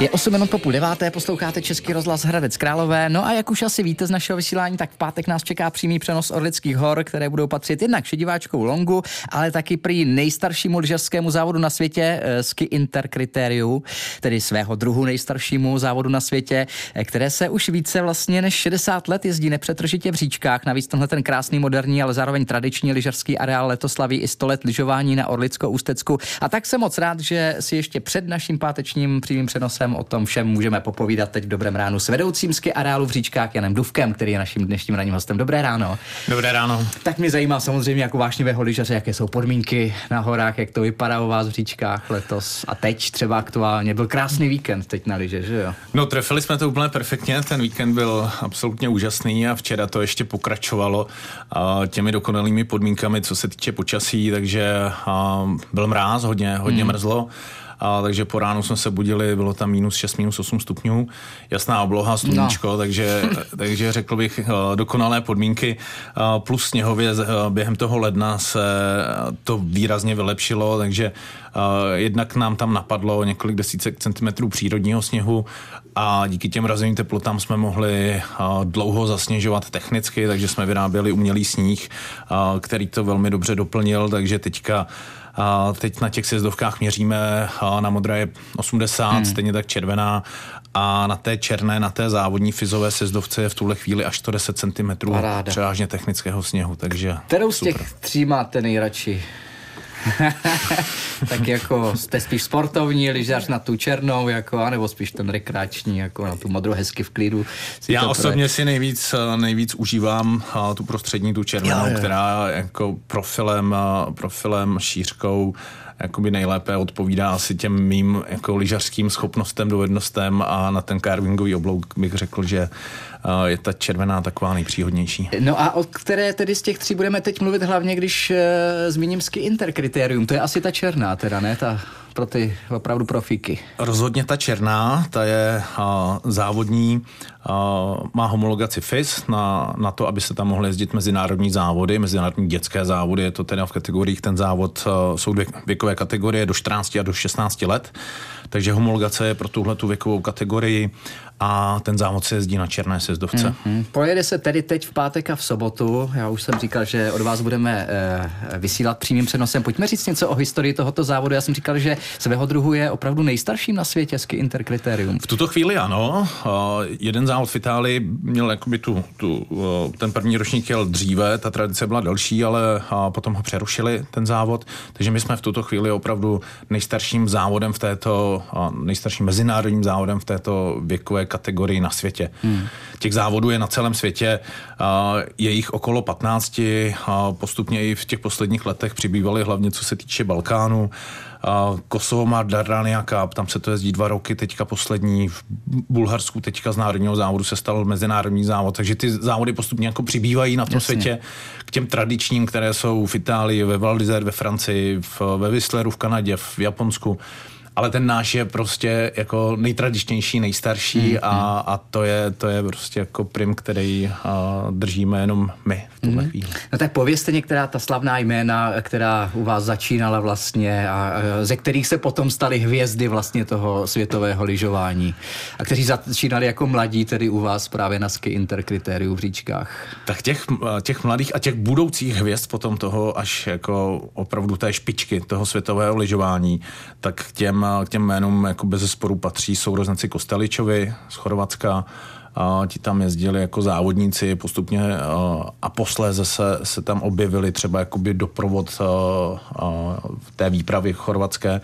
Je 8 minut po půl deváté, posloucháte Český rozhlas Hradec Králové. No a jak už asi víte z našeho vysílání, tak v pátek nás čeká přímý přenos Orlických hor, které budou patřit jednak šediváčkou Longu, ale taky prý nejstaršímu lyžařskému závodu na světě, eh, Ski Intercriteriu, tedy svého druhu nejstaršímu závodu na světě, eh, které se už více vlastně než 60 let jezdí nepřetržitě v říčkách. Navíc tenhle ten krásný, moderní, ale zároveň tradiční lyžařský areál letos slaví i 100 let lyžování na Orlicko-Ústecku. A tak jsem moc rád, že si ještě před naším pátečním přímým přenosem o tom všem můžeme popovídat teď v dobrém ránu s vedoucím ski areálu v Říčkách Janem Duvkem, který je naším dnešním ranním hostem. Dobré ráno. Dobré ráno. Tak mě zajímá samozřejmě jako vášnivého lyžaře, jaké jsou podmínky na horách, jak to vypadá u vás v Říčkách letos a teď třeba aktuálně. Byl krásný víkend teď na lyže, že jo? No trefili jsme to úplně perfektně, ten víkend byl absolutně úžasný a včera to ještě pokračovalo těmi dokonalými podmínkami, co se týče počasí, takže byl mráz, hodně, hodně hmm. mrzlo a, takže po ránu jsme se budili, bylo tam minus 6, minus 8 stupňů, jasná obloha, sluníčko, no. takže, takže řekl bych eh, dokonalé podmínky, plus sněhově eh, během toho ledna se to výrazně vylepšilo, takže eh, jednak nám tam napadlo několik desítek centimetrů přírodního sněhu a díky těm razovým teplotám jsme mohli dlouho zasněžovat technicky, takže jsme vyráběli umělý sníh, který to velmi dobře doplnil, takže teďka a teď na těch sjezdovkách měříme, na modré je 80, hmm. stejně tak červená a na té černé, na té závodní fyzové sezdovce je v tuhle chvíli až 110 cm převážně technického sněhu, takže Kterou z těch tří máte nejradši? tak jako jste spíš sportovní lyžař na tu černou, jako, anebo spíš ten rekreační, jako na tu modrou hezky v klidu. Si Já osobně projekt. si nejvíc, nejvíc užívám tu prostřední, tu červenou, jo, jo. která jako profilem, profilem, šířkou jakoby nejlépe odpovídá asi těm mým jako lyžařským schopnostem, dovednostem a na ten carvingový oblouk bych řekl, že je ta červená taková nejpříhodnější. No a o které tedy z těch tří budeme teď mluvit hlavně, když uh, zmíním ski interkritérium? To je asi ta černá teda, ne? Ta pro ty opravdu profíky. Rozhodně ta černá, ta je uh, závodní, uh, má homologaci FIS na, na to, aby se tam mohly jezdit mezinárodní závody, mezinárodní dětské závody, je to teda v kategoriích, ten závod uh, jsou dvě věkové kategorie do 14 a do 16 let, takže homologace je pro tuhle tu věkovou kategorii a ten závod se jezdí na černé sezdovce. Mm-hmm. Pojede se tedy teď v pátek a v sobotu. Já už jsem říkal, že od vás budeme e, vysílat přímým přenosem. Pojďme říct něco o historii tohoto závodu. Já jsem říkal, že svého druhu je opravdu nejstarším na světě ski interkritérium. V tuto chvíli ano. Uh, jeden závod v Itálii měl jakoby tu, tu, uh, ten první ročník jel dříve, ta tradice byla delší, ale uh, potom ho přerušili ten závod. Takže my jsme v tuto chvíli opravdu nejstarším závodem v této, nejstarším mezinárodním závodem v této věkové kategorii na světě. Hmm. Těch závodů je na celém světě, je jich okolo 15, postupně i v těch posledních letech přibývaly hlavně co se týče Balkánu. Kosovo má Dardania Cup, tam se to jezdí dva roky, teďka poslední. V Bulharsku teďka z národního závodu se stal mezinárodní závod, takže ty závody postupně jako přibývají na tom Jasně. světě k těm tradičním, které jsou v Itálii, ve Val ve Francii, v, ve Whistleru v Kanadě, v Japonsku ale ten náš je prostě jako nejtradičnější, nejstarší mm, a, a to, je, to je prostě jako prim, který a, držíme jenom my v tuhle mm. chvíli. No tak povězte některá ta slavná jména, která u vás začínala vlastně a, a ze kterých se potom staly hvězdy vlastně toho světového lyžování a kteří začínali jako mladí tedy u vás právě na ski interkritériu v říčkách. Tak těch, těch mladých a těch budoucích hvězd potom toho až jako opravdu té špičky toho světového lyžování, tak těm k těm jménům jako bez sporu patří sourozenci Kosteličovi z Chorvatska, a ti tam jezdili jako závodníci postupně a posléze se, se tam objevili třeba jakoby doprovod té výpravy chorvatské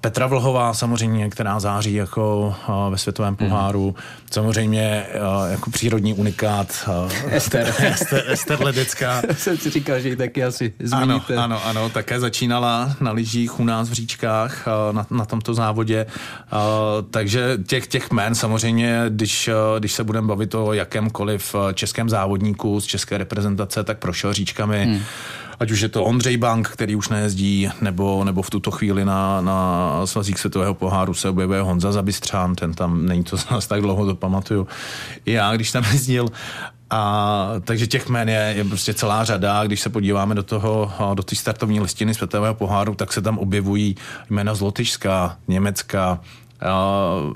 Petra Vlhová samozřejmě, která září jako ve světovém mhm. poháru. Mm. Samozřejmě jako přírodní unikát. Ester. Ester, Ester Ledecká. jsem si říkal, že ji taky asi zmíníte. Ano, ano, ano, také začínala na lyžích u nás v říčkách na, na tomto závodě. Takže těch, těch jmén samozřejmě, když, když se budeme bavit o jakémkoliv českém závodníku z české reprezentace, tak prošel říčkami. Mm ať už je to Ondřej Bank, který už nejezdí, nebo, nebo v tuto chvíli na, na svazík světového poháru se objevuje Honza Zabistřán, ten tam není to zase tak dlouho, to pamatuju. Já, když tam jezdil, a takže těch jmén je, je prostě celá řada. Když se podíváme do toho, do té startovní listiny světového poháru, tak se tam objevují jména z Lotyšska, Německa,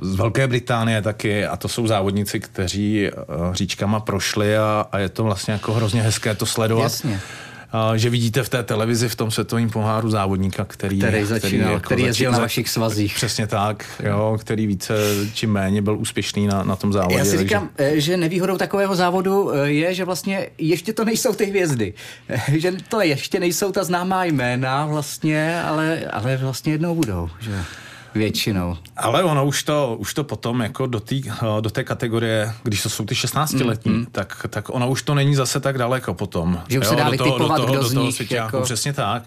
z Velké Británie taky a to jsou závodníci, kteří říčkama prošli a, a je to vlastně jako hrozně hezké to sledovat. Jasně že vidíte v té televizi v tom světovém poháru závodníka, který, který, začínal, který, jako který jezdil na vašich svazích. Přesně tak, jo, který více či méně byl úspěšný na, na tom závodě. Já si říkám, takže... Eh, že nevýhodou takového závodu eh, je, že vlastně ještě to nejsou ty hvězdy. Že to ještě nejsou ta známá jména vlastně, ale, ale vlastně jednou budou. Že? Většinou. Ale ono už to, už to potom jako do, tý, do té kategorie, když to jsou ty 16-letní, mm, mm. tak, tak ono už to není zase tak daleko potom. Že už se dá do toho, do toho, do toho, do toho jako... Přesně tak.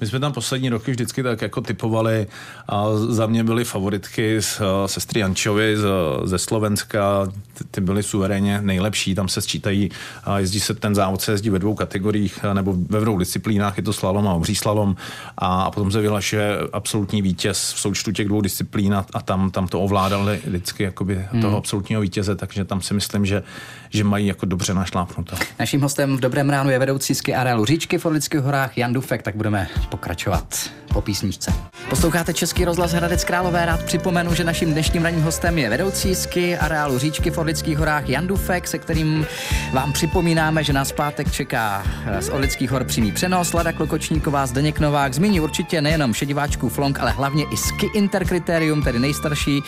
My jsme tam poslední roky vždycky tak jako typovali a za mě byly favoritky z sestry Jančovi z, ze Slovenska, ty, ty byly suverénně nejlepší, tam se sčítají, a jezdí se ten závod se jezdí ve dvou kategoriích nebo ve dvou disciplínách, je to slalom a obří slalom a, a potom se vyhlašuje absolutní vítěz v součtu těch dvou disciplín a, a tam, tam to ovládali vždycky jakoby hmm. toho absolutního vítěze, takže tam si myslím, že, že mají jako dobře našlápnuto. Naším hostem v Dobrém ránu je vedoucí ski areálu Říčky v Orlických horách Jan Dufek, tak budeme pokračovat po písničce. Posloucháte Český rozhlas Hradec Králové. Rád připomenu, že naším dnešním ranním hostem je vedoucí ski areálu Říčky v Orlických horách Jan Dufek, se kterým vám připomínáme, že nás pátek čeká z Orlických hor přímý přenos. Lada Klokočníková, Zdeněk Novák zmíní určitě nejenom šediváčku Flong, ale hlavně i ski interkritérium, tedy nejstarší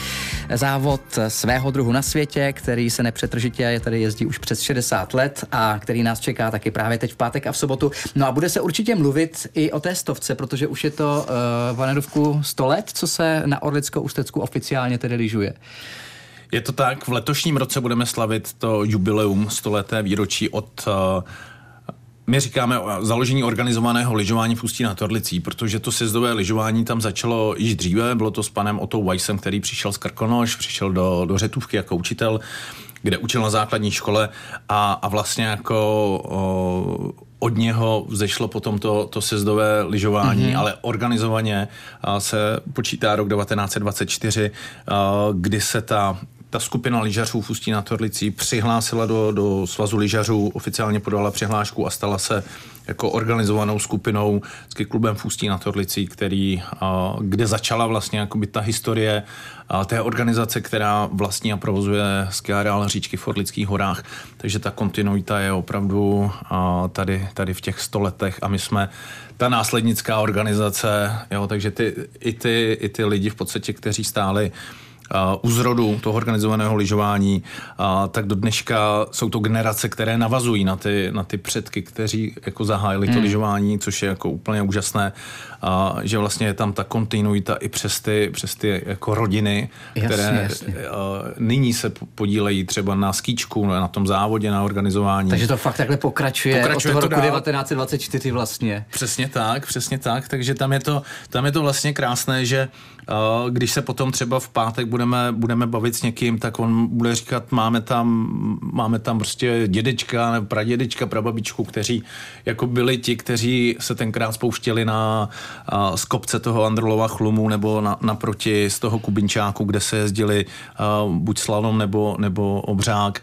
závod svého druhu na světě, který se nepřetržitě je tady jezdí už přes 60 let a který nás čeká taky právě teď v pátek a v sobotu. No a bude se určitě mluvit i o té stovce, protože už je to uh, Vanedovku 100 let, co se na Orlickou ústecku oficiálně tedy lyžuje. Je to tak, v letošním roce budeme slavit to jubileum stoleté výročí od uh, my říkáme o založení organizovaného lyžování v Ústí nad Orlicí, protože to sjezdové lyžování tam začalo již dříve, bylo to s panem Otou Weissem, který přišel z Krkonoš, přišel do, do Řetůvky jako učitel, kde učil na základní škole a, a vlastně jako o, od něho vzešlo potom to, to sezdové lyžování, mm-hmm. ale organizovaně se počítá rok 1924, kdy se ta ta skupina lyžařů v Ústí nad Orlicí přihlásila do, do svazu lyžařů, oficiálně podala přihlášku a stala se jako organizovanou skupinou s klubem v Ústí nad Orlicí, který, kde začala vlastně jakoby ta historie té organizace, která vlastní a provozuje ski areál říčky v Orlických horách. Takže ta kontinuita je opravdu tady, tady v těch stoletech a my jsme ta následnická organizace, jo, takže ty, i, ty, i ty lidi v podstatě, kteří stáli u zrodu toho organizovaného lyžování, tak do dneška jsou to generace, které navazují na ty, na ty předky, kteří jako zahájili hmm. to lyžování, což je jako úplně úžasné, a že vlastně je tam ta kontinuita i přes ty, přes ty jako rodiny, jasně, které jasně. nyní se podílejí třeba na skíčku, na tom závodě, na organizování. Takže to fakt takhle pokračuje, pokračuje od toho roku dál. 1924 vlastně. Přesně tak, přesně tak, takže tam je to, tam je to vlastně krásné, že když se potom třeba v pátek budeme, budeme bavit s někým, tak on bude říkat, máme tam, máme tam prostě dědečka nebo pradědečka, prababičku, kteří jako byli ti, kteří se tenkrát spouštěli na z kopce toho Androlova chlumu nebo na, naproti z toho Kubinčáku, kde se jezdili buď slalom nebo, nebo obřák.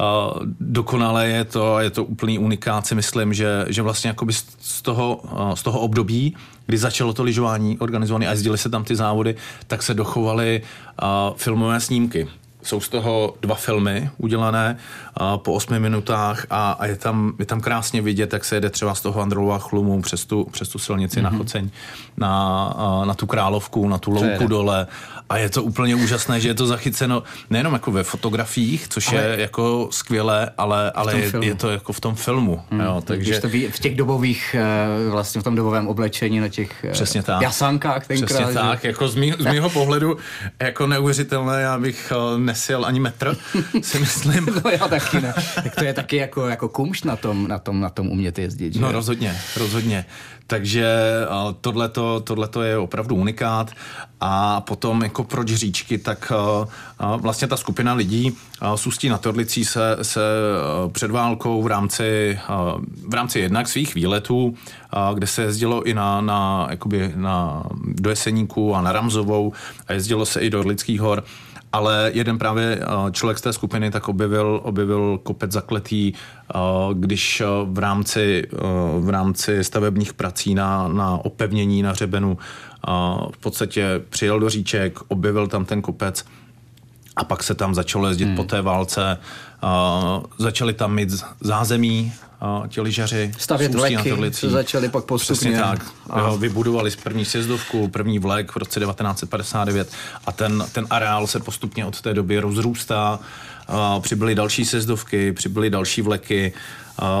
Uh, dokonale je to, je to úplný unikát, si myslím, že, že vlastně jakoby z toho, uh, z toho období, kdy začalo to lyžování organizované a jezdili se tam ty závody, tak se dochovaly uh, filmové snímky. Jsou z toho dva filmy udělané a po osmi minutách a, a je, tam, je tam krásně vidět, jak se jede třeba z toho Androlova chlumu přes tu, přes tu silnici mm-hmm. na mhm. Choceň, na, na tu Královku, na tu louku Přejede. dole a je to úplně úžasné, že je to zachyceno nejenom jako ve fotografiích, což ale je jako skvělé, ale, ale je, je to jako v tom filmu. Hmm, jo, takže to ví, v těch dobových, eh, vlastně v tom dobovém oblečení na těch eh, Přesně tak. jasankách tenkrát. Přesně že... tak, jako z, mý, z mýho pohledu jako neuvěřitelné, já bych eh, nesjel ani metr, si myslím. no já taky ne. Tak to je taky jako, jako kumšt na tom, na tom, na tom umět jezdit. Že? No rozhodně, rozhodně. Takže tohleto je opravdu unikát a potom jako proč říčky, tak vlastně ta skupina lidí z Ústí na Torlicí se, se před válkou v rámci, v rámci jednak svých výletů, kde se jezdilo i na, na, jakoby na do Jeseníku a na Ramzovou a jezdilo se i do Orlických hor, ale jeden právě eh, člověk z té skupiny tak objevil, objevil kopec zakletý, eh, když eh, v rámci, v rámci stavebních prací na, na opevnění na hřebenu v podstatě přijel do Říček, objevil tam ten kopec a pak se tam začalo jezdit hmm. po té válce. Začali tam mít zázemí, ti lyžaři. Stavět vleky začali pak postupně. Přesně tak. A... Vybudovali první sjezdovku, první vlek v roce 1959 a ten, ten areál se postupně od té doby rozrůstá. Přibyly další sjezdovky, přibyly další vleky.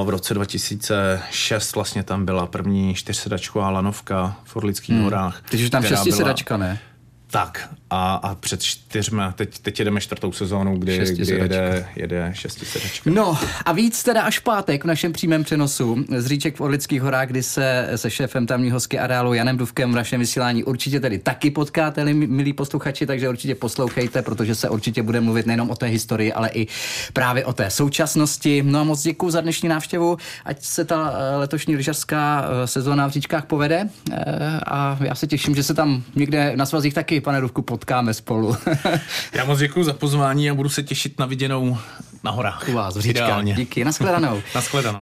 V roce 2006 vlastně tam byla první čtyřsedačková lanovka v Orlických hmm. horách. Teď už tam šestisedačka, ne? Tak a, a před čtyřma, teď, teď jedeme čtvrtou sezónu, kdy, kdy jede, jede šestisedačka. No a víc teda až pátek v našem přímém přenosu z Říček v Orlických horách, kdy se se šéfem tamního hosky areálu Janem Duvkem v našem vysílání určitě tedy taky potkáte, milí posluchači, takže určitě poslouchejte, protože se určitě bude mluvit nejenom o té historii, ale i právě o té současnosti. No a moc děkuji za dnešní návštěvu, ať se ta eh, letošní lyžařská eh, sezóna v Říčkách povede eh, a já se těším, že se tam někde na svazích taky, pane Duvku, potkáme spolu. Já moc děkuji za pozvání a budu se těšit na viděnou na horách. U vás v Říčkách. Díky, nashledanou. nashledanou.